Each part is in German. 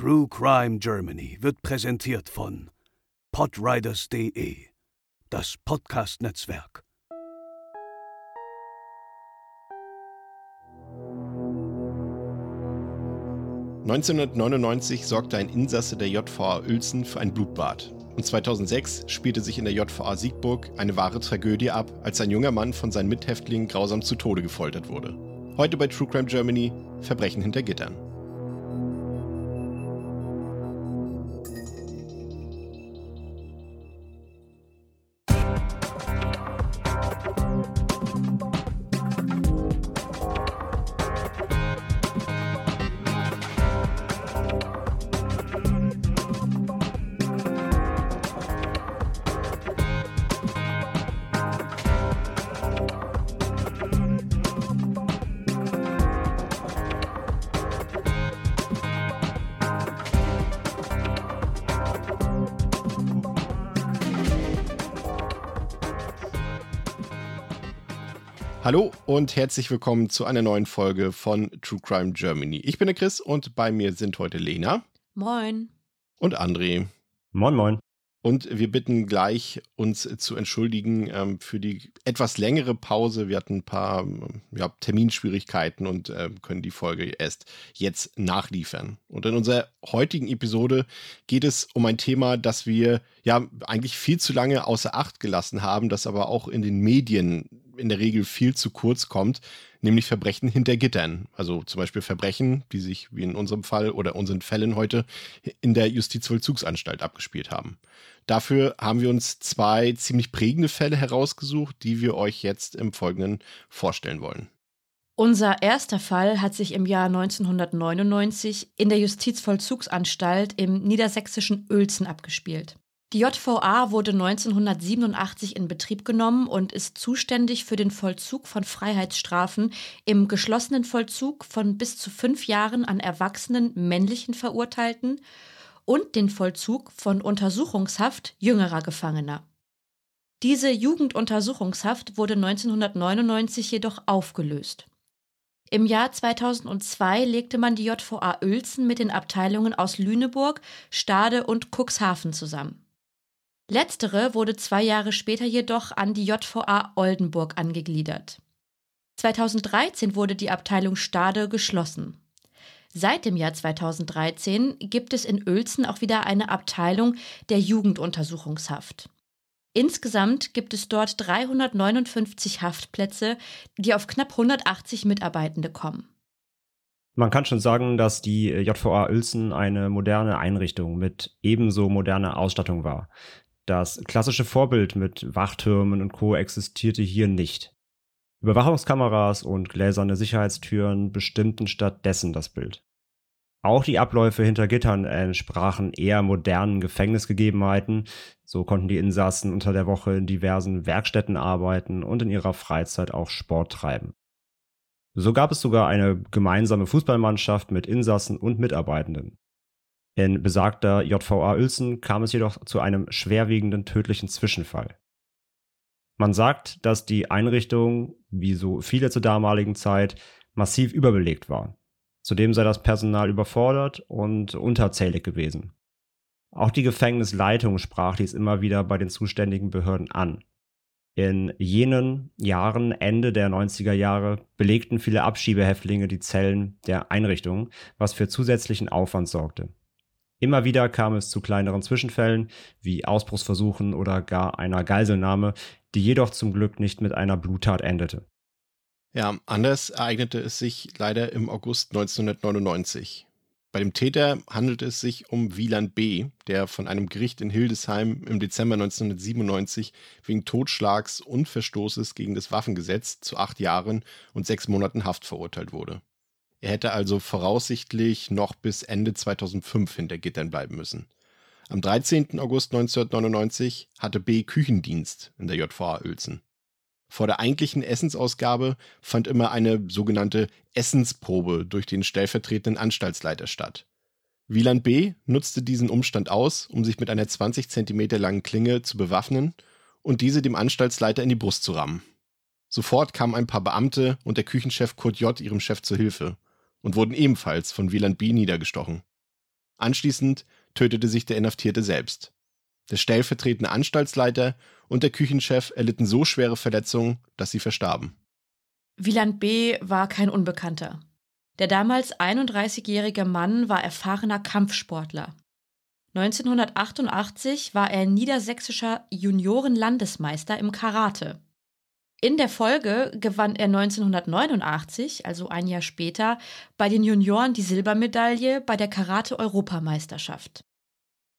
True Crime Germany wird präsentiert von podriders.de, das Podcast-Netzwerk. (1999) sorgte ein Insasse der JVA Uelzen für ein Blutbad und 2006 spielte sich in der JVA Siegburg eine wahre Tragödie ab, als ein junger Mann von seinen Mithäftlingen grausam zu Tode gefoltert wurde. Heute bei True Crime Germany Verbrechen hinter Gittern. Hallo und herzlich willkommen zu einer neuen Folge von True Crime Germany. Ich bin der Chris und bei mir sind heute Lena. Moin. Und André. Moin, moin. Und wir bitten gleich, uns zu entschuldigen ähm, für die etwas längere Pause. Wir hatten ein paar ja, Terminschwierigkeiten und äh, können die Folge erst jetzt nachliefern. Und in unserer heutigen Episode geht es um ein Thema, das wir ja eigentlich viel zu lange außer Acht gelassen haben, das aber auch in den Medien in der Regel viel zu kurz kommt, nämlich Verbrechen hinter Gittern. Also zum Beispiel Verbrechen, die sich wie in unserem Fall oder unseren Fällen heute in der Justizvollzugsanstalt abgespielt haben. Dafür haben wir uns zwei ziemlich prägende Fälle herausgesucht, die wir euch jetzt im Folgenden vorstellen wollen. Unser erster Fall hat sich im Jahr 1999 in der Justizvollzugsanstalt im niedersächsischen Uelzen abgespielt. Die JVA wurde 1987 in Betrieb genommen und ist zuständig für den Vollzug von Freiheitsstrafen im geschlossenen Vollzug von bis zu fünf Jahren an erwachsenen männlichen Verurteilten und den Vollzug von Untersuchungshaft jüngerer Gefangener. Diese Jugenduntersuchungshaft wurde 1999 jedoch aufgelöst. Im Jahr 2002 legte man die JVA Uelzen mit den Abteilungen aus Lüneburg, Stade und Cuxhaven zusammen. Letztere wurde zwei Jahre später jedoch an die JVA Oldenburg angegliedert. 2013 wurde die Abteilung Stade geschlossen. Seit dem Jahr 2013 gibt es in Uelzen auch wieder eine Abteilung der Jugenduntersuchungshaft. Insgesamt gibt es dort 359 Haftplätze, die auf knapp 180 Mitarbeitende kommen. Man kann schon sagen, dass die JVA Uelzen eine moderne Einrichtung mit ebenso moderner Ausstattung war. Das klassische Vorbild mit Wachtürmen und Co. existierte hier nicht. Überwachungskameras und gläserne Sicherheitstüren bestimmten stattdessen das Bild. Auch die Abläufe hinter Gittern entsprachen eher modernen Gefängnisgegebenheiten. So konnten die Insassen unter der Woche in diversen Werkstätten arbeiten und in ihrer Freizeit auch Sport treiben. So gab es sogar eine gemeinsame Fußballmannschaft mit Insassen und Mitarbeitenden. In besagter JVA Uelzen kam es jedoch zu einem schwerwiegenden tödlichen Zwischenfall. Man sagt, dass die Einrichtung, wie so viele zur damaligen Zeit, massiv überbelegt war. Zudem sei das Personal überfordert und unterzählig gewesen. Auch die Gefängnisleitung sprach dies immer wieder bei den zuständigen Behörden an. In jenen Jahren, Ende der 90er Jahre, belegten viele Abschiebehäftlinge die Zellen der Einrichtung, was für zusätzlichen Aufwand sorgte. Immer wieder kam es zu kleineren Zwischenfällen, wie Ausbruchsversuchen oder gar einer Geiselnahme, die jedoch zum Glück nicht mit einer Bluttat endete. Ja, anders ereignete es sich leider im August 1999. Bei dem Täter handelte es sich um Wieland B., der von einem Gericht in Hildesheim im Dezember 1997 wegen Totschlags und Verstoßes gegen das Waffengesetz zu acht Jahren und sechs Monaten Haft verurteilt wurde. Er hätte also voraussichtlich noch bis Ende 2005 hinter Gittern bleiben müssen. Am 13. August 1999 hatte B. Küchendienst in der JVA Uelzen. Vor der eigentlichen Essensausgabe fand immer eine sogenannte Essensprobe durch den stellvertretenden Anstaltsleiter statt. Wieland B. nutzte diesen Umstand aus, um sich mit einer 20 cm langen Klinge zu bewaffnen und diese dem Anstaltsleiter in die Brust zu rammen. Sofort kamen ein paar Beamte und der Küchenchef Kurt J. ihrem Chef zu Hilfe und wurden ebenfalls von Wieland B. niedergestochen. Anschließend tötete sich der Inhaftierte selbst. Der stellvertretende Anstaltsleiter und der Küchenchef erlitten so schwere Verletzungen, dass sie verstarben. Wieland B. war kein Unbekannter. Der damals 31-jährige Mann war erfahrener Kampfsportler. 1988 war er niedersächsischer Juniorenlandesmeister im Karate. In der Folge gewann er 1989, also ein Jahr später, bei den Junioren die Silbermedaille bei der Karate-Europameisterschaft.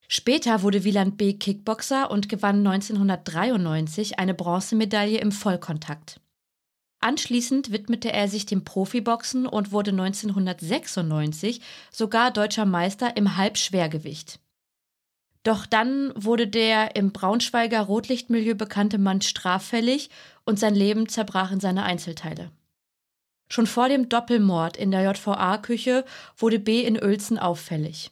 Später wurde Wieland B. Kickboxer und gewann 1993 eine Bronzemedaille im Vollkontakt. Anschließend widmete er sich dem Profiboxen und wurde 1996 sogar deutscher Meister im Halbschwergewicht. Doch dann wurde der im Braunschweiger Rotlichtmilieu bekannte Mann straffällig und sein Leben zerbrach in seine Einzelteile. Schon vor dem Doppelmord in der JVA-Küche wurde B. in Uelzen auffällig.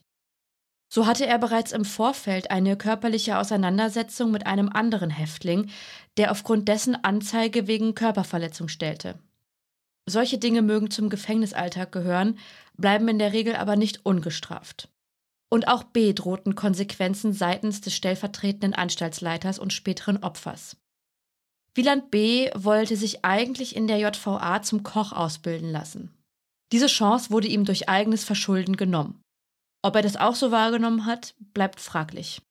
So hatte er bereits im Vorfeld eine körperliche Auseinandersetzung mit einem anderen Häftling, der aufgrund dessen Anzeige wegen Körperverletzung stellte. Solche Dinge mögen zum Gefängnisalltag gehören, bleiben in der Regel aber nicht ungestraft. Und auch B drohten Konsequenzen seitens des stellvertretenden Anstaltsleiters und späteren Opfers. Wieland B. wollte sich eigentlich in der JVA zum Koch ausbilden lassen. Diese Chance wurde ihm durch eigenes Verschulden genommen. Ob er das auch so wahrgenommen hat, bleibt fraglich.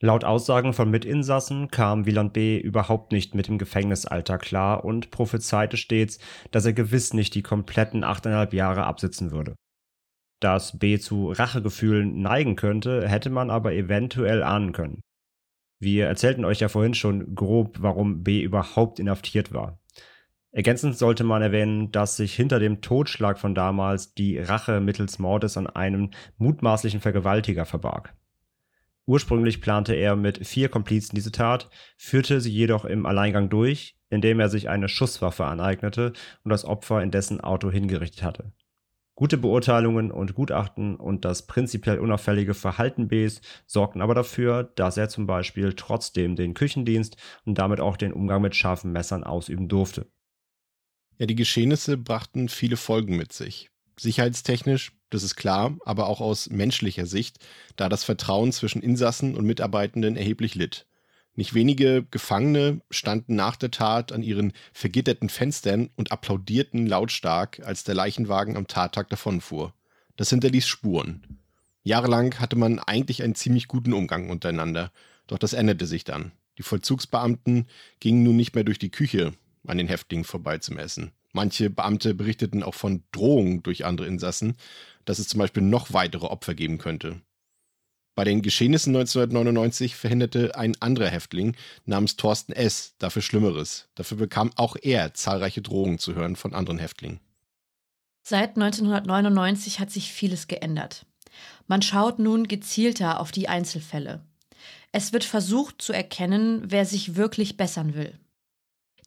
Laut Aussagen von Mitinsassen kam Wieland B. überhaupt nicht mit dem Gefängnisalter klar und prophezeite stets, dass er gewiss nicht die kompletten achteinhalb Jahre absitzen würde. Dass B. zu Rachegefühlen neigen könnte, hätte man aber eventuell ahnen können. Wir erzählten euch ja vorhin schon grob, warum B. überhaupt inhaftiert war. Ergänzend sollte man erwähnen, dass sich hinter dem Totschlag von damals die Rache mittels Mordes an einem mutmaßlichen Vergewaltiger verbarg. Ursprünglich plante er mit vier Komplizen diese Tat, führte sie jedoch im Alleingang durch, indem er sich eine Schusswaffe aneignete und das Opfer in dessen Auto hingerichtet hatte. Gute Beurteilungen und Gutachten und das prinzipiell unauffällige Verhalten Bs sorgten aber dafür, dass er zum Beispiel trotzdem den Küchendienst und damit auch den Umgang mit scharfen Messern ausüben durfte. Ja, die Geschehnisse brachten viele Folgen mit sich. Sicherheitstechnisch, das ist klar, aber auch aus menschlicher Sicht, da das Vertrauen zwischen Insassen und Mitarbeitenden erheblich litt. Nicht wenige Gefangene standen nach der Tat an ihren vergitterten Fenstern und applaudierten lautstark, als der Leichenwagen am Tattag davonfuhr. Das hinterließ Spuren. Jahrelang hatte man eigentlich einen ziemlich guten Umgang untereinander, doch das änderte sich dann. Die Vollzugsbeamten gingen nun nicht mehr durch die Küche, an den Häftlingen vorbei zum Essen. Manche Beamte berichteten auch von Drohungen durch andere Insassen, dass es zum Beispiel noch weitere Opfer geben könnte. Bei den Geschehnissen 1999 verhinderte ein anderer Häftling namens Thorsten S. dafür Schlimmeres. Dafür bekam auch er zahlreiche Drohungen zu hören von anderen Häftlingen. Seit 1999 hat sich vieles geändert. Man schaut nun gezielter auf die Einzelfälle. Es wird versucht zu erkennen, wer sich wirklich bessern will.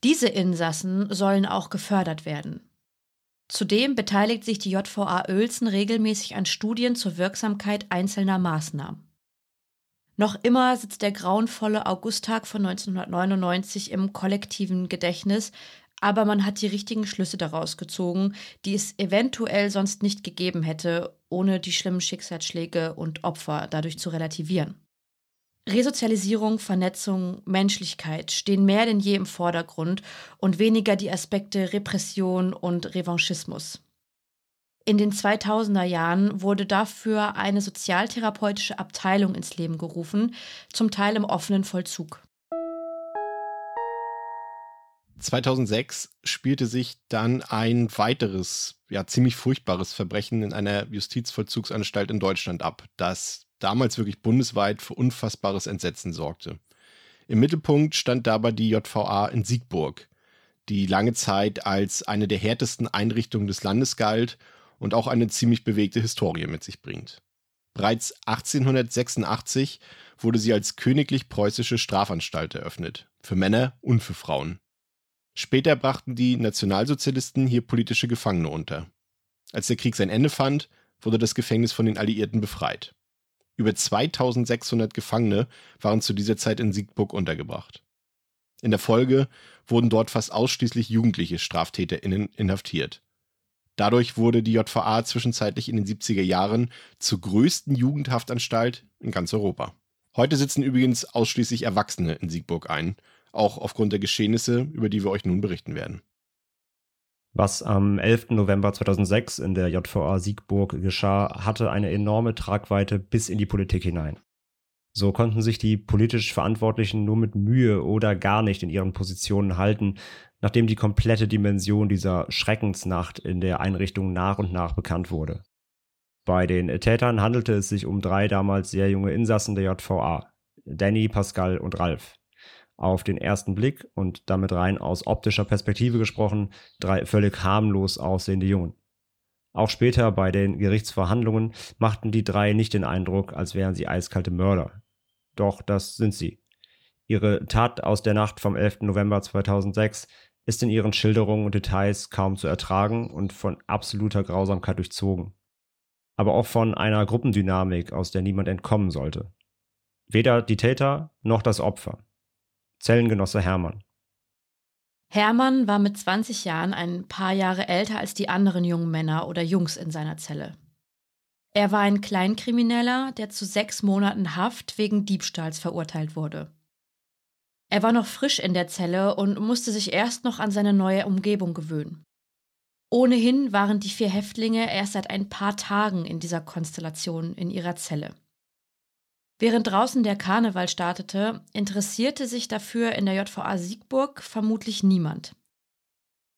Diese Insassen sollen auch gefördert werden. Zudem beteiligt sich die JVA Oelzen regelmäßig an Studien zur Wirksamkeit einzelner Maßnahmen. Noch immer sitzt der grauenvolle Augusttag von 1999 im kollektiven Gedächtnis, aber man hat die richtigen Schlüsse daraus gezogen, die es eventuell sonst nicht gegeben hätte, ohne die schlimmen Schicksalsschläge und Opfer dadurch zu relativieren. Resozialisierung, Vernetzung, Menschlichkeit stehen mehr denn je im Vordergrund und weniger die Aspekte Repression und Revanchismus. In den 2000er Jahren wurde dafür eine sozialtherapeutische Abteilung ins Leben gerufen, zum Teil im offenen Vollzug. 2006 spielte sich dann ein weiteres, ja ziemlich furchtbares Verbrechen in einer Justizvollzugsanstalt in Deutschland ab, das damals wirklich bundesweit für unfassbares Entsetzen sorgte. Im Mittelpunkt stand dabei die JVA in Siegburg, die lange Zeit als eine der härtesten Einrichtungen des Landes galt und auch eine ziemlich bewegte Historie mit sich bringt. Bereits 1886 wurde sie als königlich preußische Strafanstalt eröffnet, für Männer und für Frauen. Später brachten die Nationalsozialisten hier politische Gefangene unter. Als der Krieg sein Ende fand, wurde das Gefängnis von den Alliierten befreit. Über 2600 Gefangene waren zu dieser Zeit in Siegburg untergebracht. In der Folge wurden dort fast ausschließlich jugendliche StraftäterInnen inhaftiert. Dadurch wurde die JVA zwischenzeitlich in den 70er Jahren zur größten Jugendhaftanstalt in ganz Europa. Heute sitzen übrigens ausschließlich Erwachsene in Siegburg ein, auch aufgrund der Geschehnisse, über die wir euch nun berichten werden. Was am 11. November 2006 in der JVA Siegburg geschah, hatte eine enorme Tragweite bis in die Politik hinein. So konnten sich die politisch Verantwortlichen nur mit Mühe oder gar nicht in ihren Positionen halten, nachdem die komplette Dimension dieser Schreckensnacht in der Einrichtung nach und nach bekannt wurde. Bei den Tätern handelte es sich um drei damals sehr junge Insassen der JVA, Danny, Pascal und Ralf auf den ersten Blick und damit rein aus optischer Perspektive gesprochen, drei völlig harmlos aussehende Jungen. Auch später bei den Gerichtsverhandlungen machten die drei nicht den Eindruck, als wären sie eiskalte Mörder. Doch das sind sie. Ihre Tat aus der Nacht vom 11. November 2006 ist in ihren Schilderungen und Details kaum zu ertragen und von absoluter Grausamkeit durchzogen. Aber auch von einer Gruppendynamik, aus der niemand entkommen sollte. Weder die Täter noch das Opfer. Zellengenosse Hermann. Hermann war mit 20 Jahren ein paar Jahre älter als die anderen jungen Männer oder Jungs in seiner Zelle. Er war ein Kleinkrimineller, der zu sechs Monaten Haft wegen Diebstahls verurteilt wurde. Er war noch frisch in der Zelle und musste sich erst noch an seine neue Umgebung gewöhnen. Ohnehin waren die vier Häftlinge erst seit ein paar Tagen in dieser Konstellation in ihrer Zelle. Während draußen der Karneval startete, interessierte sich dafür in der JVA Siegburg vermutlich niemand.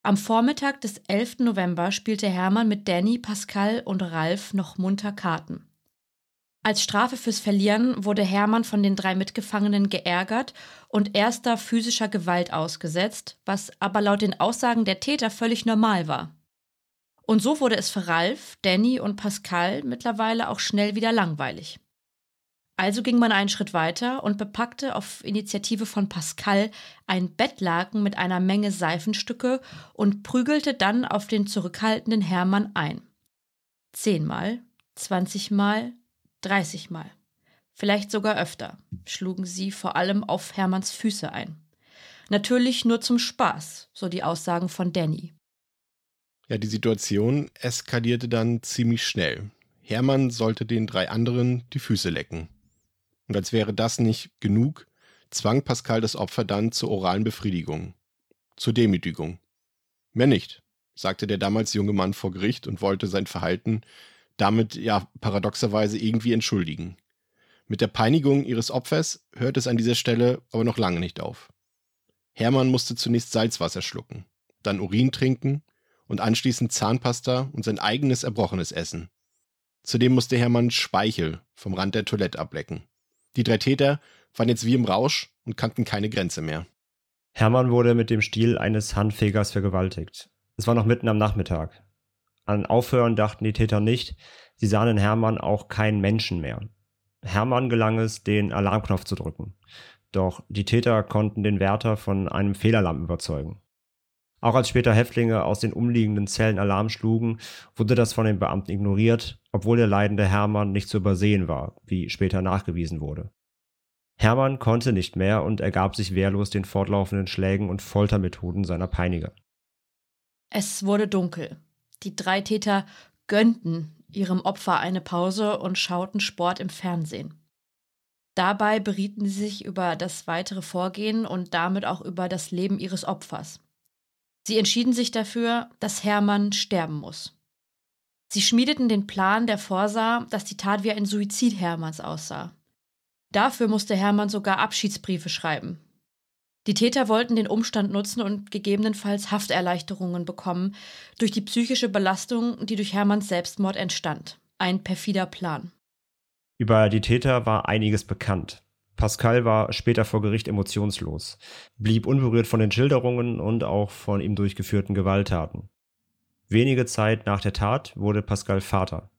Am Vormittag des 11. November spielte Hermann mit Danny, Pascal und Ralf noch munter Karten. Als Strafe fürs Verlieren wurde Hermann von den drei Mitgefangenen geärgert und erster physischer Gewalt ausgesetzt, was aber laut den Aussagen der Täter völlig normal war. Und so wurde es für Ralf, Danny und Pascal mittlerweile auch schnell wieder langweilig. Also ging man einen Schritt weiter und bepackte auf Initiative von Pascal ein Bettlaken mit einer Menge Seifenstücke und prügelte dann auf den zurückhaltenden Hermann ein. Zehnmal, zwanzigmal, dreißigmal, vielleicht sogar öfter, schlugen sie vor allem auf Hermanns Füße ein. Natürlich nur zum Spaß, so die Aussagen von Danny. Ja, die Situation eskalierte dann ziemlich schnell. Hermann sollte den drei anderen die Füße lecken. Und als wäre das nicht genug, zwang Pascal das Opfer dann zur oralen Befriedigung, zur Demütigung. Mehr nicht, sagte der damals junge Mann vor Gericht und wollte sein Verhalten damit ja paradoxerweise irgendwie entschuldigen. Mit der Peinigung ihres Opfers hört es an dieser Stelle aber noch lange nicht auf. Hermann musste zunächst Salzwasser schlucken, dann Urin trinken und anschließend Zahnpasta und sein eigenes Erbrochenes essen. Zudem musste Hermann Speichel vom Rand der Toilette ablecken. Die drei Täter waren jetzt wie im Rausch und kannten keine Grenze mehr. Hermann wurde mit dem Stiel eines Handfegers vergewaltigt. Es war noch mitten am Nachmittag. An Aufhören dachten die Täter nicht, sie sahen in Hermann auch keinen Menschen mehr. Hermann gelang es, den Alarmknopf zu drücken. Doch die Täter konnten den Wärter von einem Fehlalarm überzeugen. Auch als später Häftlinge aus den umliegenden Zellen Alarm schlugen, wurde das von den Beamten ignoriert, obwohl der leidende Hermann nicht zu übersehen war, wie später nachgewiesen wurde. Hermann konnte nicht mehr und ergab sich wehrlos den fortlaufenden Schlägen und Foltermethoden seiner Peiniger. Es wurde dunkel. Die drei Täter gönnten ihrem Opfer eine Pause und schauten Sport im Fernsehen. Dabei berieten sie sich über das weitere Vorgehen und damit auch über das Leben ihres Opfers. Sie entschieden sich dafür, dass Hermann sterben muss. Sie schmiedeten den Plan, der vorsah, dass die Tat wie ein Suizid Hermanns aussah. Dafür musste Hermann sogar Abschiedsbriefe schreiben. Die Täter wollten den Umstand nutzen und gegebenenfalls Hafterleichterungen bekommen durch die psychische Belastung, die durch Hermanns Selbstmord entstand. Ein perfider Plan. Über die Täter war einiges bekannt. Pascal war später vor Gericht emotionslos, blieb unberührt von den Schilderungen und auch von ihm durchgeführten Gewalttaten. Wenige Zeit nach der Tat wurde Pascal Vater.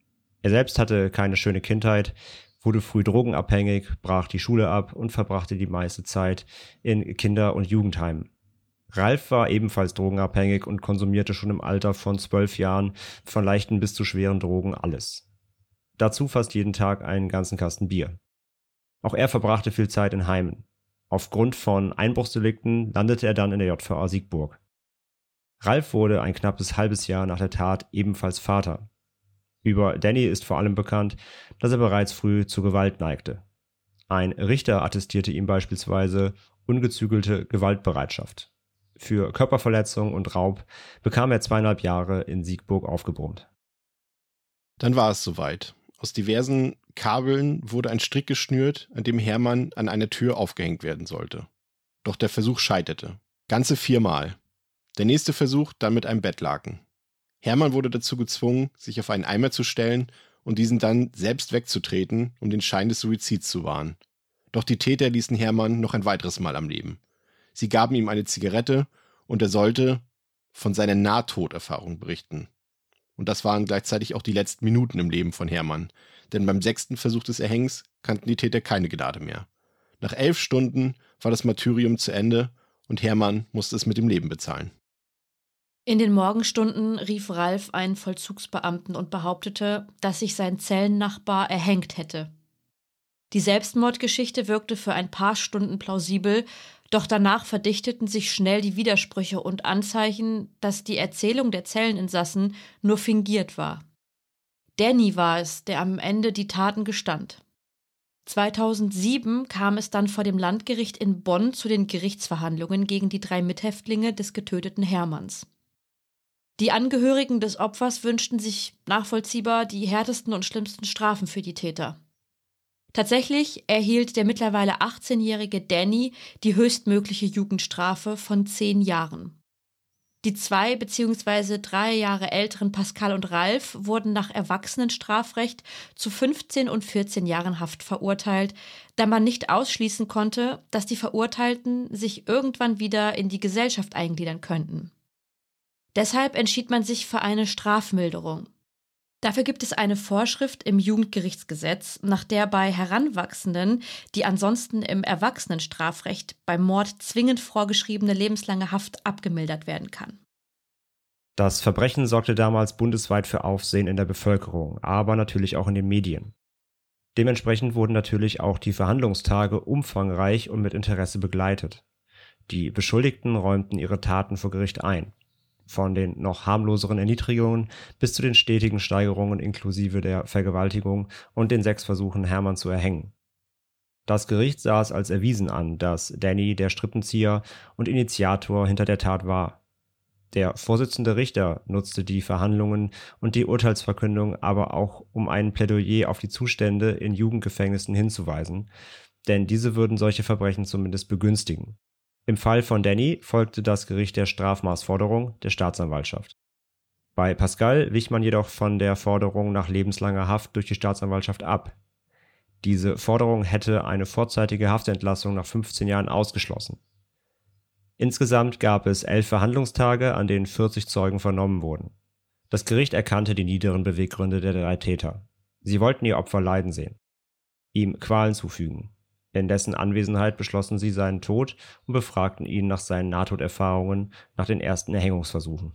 Er selbst hatte keine schöne Kindheit, wurde früh drogenabhängig, brach die Schule ab und verbrachte die meiste Zeit in Kinder- und Jugendheimen. Ralf war ebenfalls drogenabhängig und konsumierte schon im Alter von zwölf Jahren von leichten bis zu schweren Drogen alles. Dazu fast jeden Tag einen ganzen Kasten Bier. Auch er verbrachte viel Zeit in Heimen. Aufgrund von Einbruchsdelikten landete er dann in der JVA Siegburg. Ralf wurde ein knappes halbes Jahr nach der Tat ebenfalls Vater. Über Danny ist vor allem bekannt, dass er bereits früh zu Gewalt neigte. Ein Richter attestierte ihm beispielsweise ungezügelte Gewaltbereitschaft. Für Körperverletzung und Raub bekam er zweieinhalb Jahre in Siegburg aufgebrummt. Dann war es soweit. Aus diversen Kabeln wurde ein Strick geschnürt, an dem Hermann an einer Tür aufgehängt werden sollte. Doch der Versuch scheiterte. Ganze viermal. Der nächste Versuch dann mit einem Bettlaken. Hermann wurde dazu gezwungen, sich auf einen Eimer zu stellen und diesen dann selbst wegzutreten, um den Schein des Suizids zu wahren. Doch die Täter ließen Hermann noch ein weiteres Mal am Leben. Sie gaben ihm eine Zigarette und er sollte von seiner Nahtoderfahrung berichten. Und das waren gleichzeitig auch die letzten Minuten im Leben von Hermann, denn beim sechsten Versuch des Erhängens kannten die Täter keine Gnade mehr. Nach elf Stunden war das Martyrium zu Ende und Hermann musste es mit dem Leben bezahlen. In den Morgenstunden rief Ralf einen Vollzugsbeamten und behauptete, dass sich sein Zellennachbar erhängt hätte. Die Selbstmordgeschichte wirkte für ein paar Stunden plausibel, doch danach verdichteten sich schnell die Widersprüche und Anzeichen, dass die Erzählung der Zelleninsassen nur fingiert war. Danny war es, der am Ende die Taten gestand. 2007 kam es dann vor dem Landgericht in Bonn zu den Gerichtsverhandlungen gegen die drei Mithäftlinge des getöteten Hermanns. Die Angehörigen des Opfers wünschten sich nachvollziehbar die härtesten und schlimmsten Strafen für die Täter. Tatsächlich erhielt der mittlerweile 18-jährige Danny die höchstmögliche Jugendstrafe von zehn Jahren. Die zwei bzw. drei Jahre älteren Pascal und Ralf wurden nach Erwachsenenstrafrecht zu 15 und 14 Jahren Haft verurteilt, da man nicht ausschließen konnte, dass die Verurteilten sich irgendwann wieder in die Gesellschaft eingliedern könnten. Deshalb entschied man sich für eine Strafmilderung. Dafür gibt es eine Vorschrift im Jugendgerichtsgesetz, nach der bei Heranwachsenden, die ansonsten im Erwachsenenstrafrecht beim Mord zwingend vorgeschriebene lebenslange Haft abgemildert werden kann. Das Verbrechen sorgte damals bundesweit für Aufsehen in der Bevölkerung, aber natürlich auch in den Medien. Dementsprechend wurden natürlich auch die Verhandlungstage umfangreich und mit Interesse begleitet. Die Beschuldigten räumten ihre Taten vor Gericht ein von den noch harmloseren Erniedrigungen bis zu den stetigen Steigerungen inklusive der Vergewaltigung und den sechs Versuchen, Hermann zu erhängen. Das Gericht sah es als erwiesen an, dass Danny der Strippenzieher und Initiator hinter der Tat war. Der Vorsitzende Richter nutzte die Verhandlungen und die Urteilsverkündung aber auch, um ein Plädoyer auf die Zustände in Jugendgefängnissen hinzuweisen, denn diese würden solche Verbrechen zumindest begünstigen. Im Fall von Danny folgte das Gericht der Strafmaßforderung der Staatsanwaltschaft. Bei Pascal wich man jedoch von der Forderung nach lebenslanger Haft durch die Staatsanwaltschaft ab. Diese Forderung hätte eine vorzeitige Haftentlassung nach 15 Jahren ausgeschlossen. Insgesamt gab es elf Verhandlungstage, an denen 40 Zeugen vernommen wurden. Das Gericht erkannte die niederen Beweggründe der drei Täter. Sie wollten ihr Opfer leiden sehen, ihm Qualen zufügen, in dessen Anwesenheit beschlossen sie seinen Tod und befragten ihn nach seinen Nahtoderfahrungen nach den ersten Erhängungsversuchen.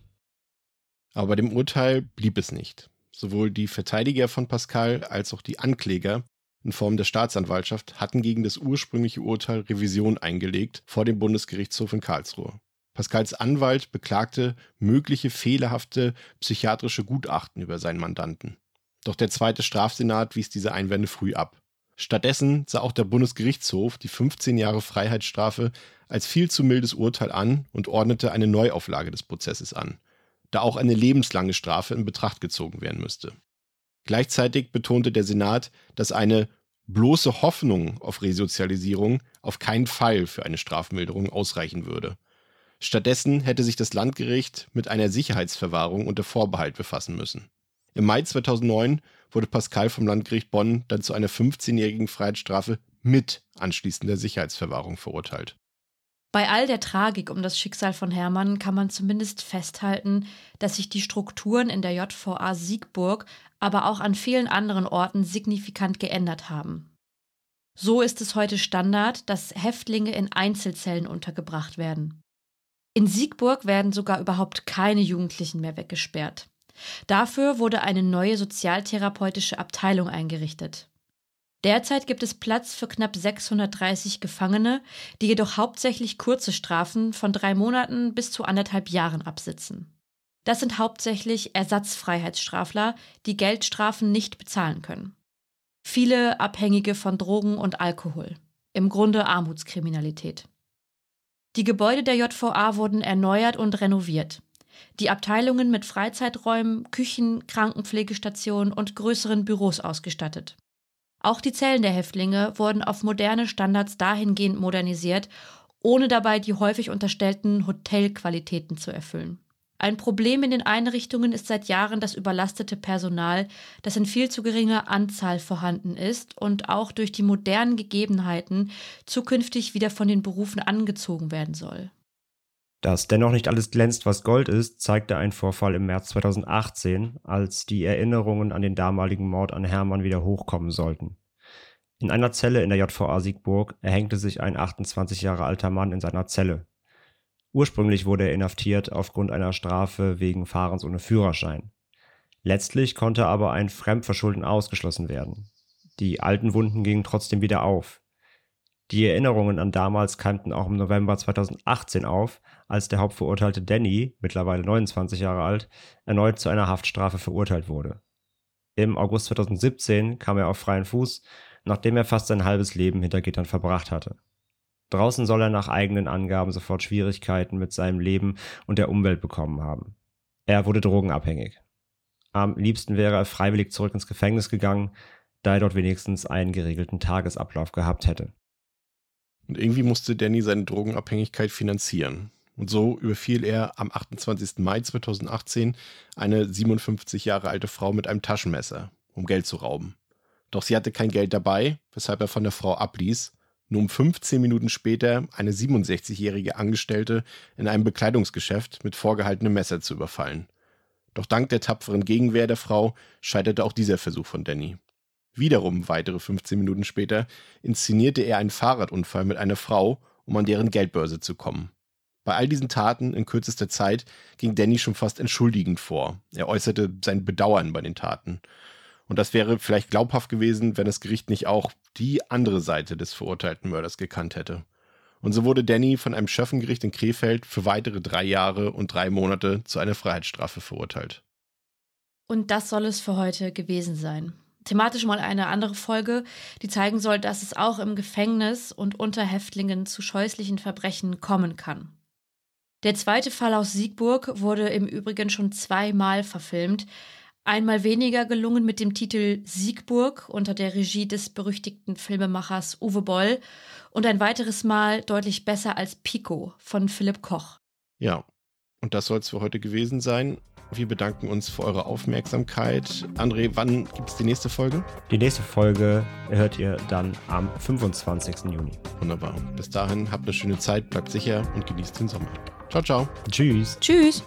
Aber bei dem Urteil blieb es nicht. Sowohl die Verteidiger von Pascal als auch die Ankläger in Form der Staatsanwaltschaft hatten gegen das ursprüngliche Urteil Revision eingelegt vor dem Bundesgerichtshof in Karlsruhe. Pascals Anwalt beklagte mögliche fehlerhafte psychiatrische Gutachten über seinen Mandanten. Doch der zweite Strafsenat wies diese Einwände früh ab. Stattdessen sah auch der Bundesgerichtshof die 15 Jahre Freiheitsstrafe als viel zu mildes Urteil an und ordnete eine Neuauflage des Prozesses an, da auch eine lebenslange Strafe in Betracht gezogen werden müsste. Gleichzeitig betonte der Senat, dass eine bloße Hoffnung auf Resozialisierung auf keinen Fall für eine Strafmilderung ausreichen würde. Stattdessen hätte sich das Landgericht mit einer Sicherheitsverwahrung unter Vorbehalt befassen müssen. Im Mai 2009 wurde Pascal vom Landgericht Bonn dann zu einer 15-jährigen Freiheitsstrafe mit anschließender Sicherheitsverwahrung verurteilt. Bei all der Tragik um das Schicksal von Hermann kann man zumindest festhalten, dass sich die Strukturen in der JVA Siegburg, aber auch an vielen anderen Orten signifikant geändert haben. So ist es heute Standard, dass Häftlinge in Einzelzellen untergebracht werden. In Siegburg werden sogar überhaupt keine Jugendlichen mehr weggesperrt. Dafür wurde eine neue sozialtherapeutische Abteilung eingerichtet. Derzeit gibt es Platz für knapp 630 Gefangene, die jedoch hauptsächlich kurze Strafen von drei Monaten bis zu anderthalb Jahren absitzen. Das sind hauptsächlich Ersatzfreiheitsstrafler, die Geldstrafen nicht bezahlen können. Viele Abhängige von Drogen und Alkohol. Im Grunde Armutskriminalität. Die Gebäude der JVA wurden erneuert und renoviert. Die Abteilungen mit Freizeiträumen, Küchen, Krankenpflegestationen und größeren Büros ausgestattet. Auch die Zellen der Häftlinge wurden auf moderne Standards dahingehend modernisiert, ohne dabei die häufig unterstellten Hotelqualitäten zu erfüllen. Ein Problem in den Einrichtungen ist seit Jahren das überlastete Personal, das in viel zu geringer Anzahl vorhanden ist und auch durch die modernen Gegebenheiten zukünftig wieder von den Berufen angezogen werden soll. Dass dennoch nicht alles glänzt, was Gold ist, zeigte ein Vorfall im März 2018, als die Erinnerungen an den damaligen Mord an Hermann wieder hochkommen sollten. In einer Zelle in der JVA Siegburg erhängte sich ein 28 Jahre alter Mann in seiner Zelle. Ursprünglich wurde er inhaftiert aufgrund einer Strafe wegen Fahrens ohne Führerschein. Letztlich konnte aber ein Fremdverschulden ausgeschlossen werden. Die alten Wunden gingen trotzdem wieder auf. Die Erinnerungen an damals keimten auch im November 2018 auf, als der Hauptverurteilte Danny, mittlerweile 29 Jahre alt, erneut zu einer Haftstrafe verurteilt wurde. Im August 2017 kam er auf freien Fuß, nachdem er fast sein halbes Leben hinter Gittern verbracht hatte. Draußen soll er nach eigenen Angaben sofort Schwierigkeiten mit seinem Leben und der Umwelt bekommen haben. Er wurde drogenabhängig. Am liebsten wäre er freiwillig zurück ins Gefängnis gegangen, da er dort wenigstens einen geregelten Tagesablauf gehabt hätte. Und irgendwie musste Danny seine Drogenabhängigkeit finanzieren. Und so überfiel er am 28. Mai 2018 eine 57 Jahre alte Frau mit einem Taschenmesser, um Geld zu rauben. Doch sie hatte kein Geld dabei, weshalb er von der Frau abließ nur um 15 Minuten später eine 67-jährige Angestellte in einem Bekleidungsgeschäft mit vorgehaltenem Messer zu überfallen. Doch dank der tapferen Gegenwehr der Frau scheiterte auch dieser Versuch von Danny. Wiederum weitere 15 Minuten später inszenierte er einen Fahrradunfall mit einer Frau, um an deren Geldbörse zu kommen. Bei all diesen Taten in kürzester Zeit ging Danny schon fast entschuldigend vor. Er äußerte sein Bedauern bei den Taten. Und das wäre vielleicht glaubhaft gewesen, wenn das Gericht nicht auch die andere Seite des verurteilten Mörders gekannt hätte. Und so wurde Danny von einem Schöffengericht in Krefeld für weitere drei Jahre und drei Monate zu einer Freiheitsstrafe verurteilt. Und das soll es für heute gewesen sein. Thematisch mal eine andere Folge, die zeigen soll, dass es auch im Gefängnis und unter Häftlingen zu scheußlichen Verbrechen kommen kann. Der zweite Fall aus Siegburg wurde im Übrigen schon zweimal verfilmt, Einmal weniger gelungen mit dem Titel Siegburg unter der Regie des berüchtigten Filmemachers Uwe Boll und ein weiteres Mal deutlich besser als Pico von Philipp Koch. Ja, und das soll es für heute gewesen sein. Wir bedanken uns für eure Aufmerksamkeit. André, wann gibt es die nächste Folge? Die nächste Folge hört ihr dann am 25. Juni. Wunderbar. Bis dahin habt eine schöne Zeit, bleibt sicher und genießt den Sommer. Ciao, ciao. Tschüss. Tschüss.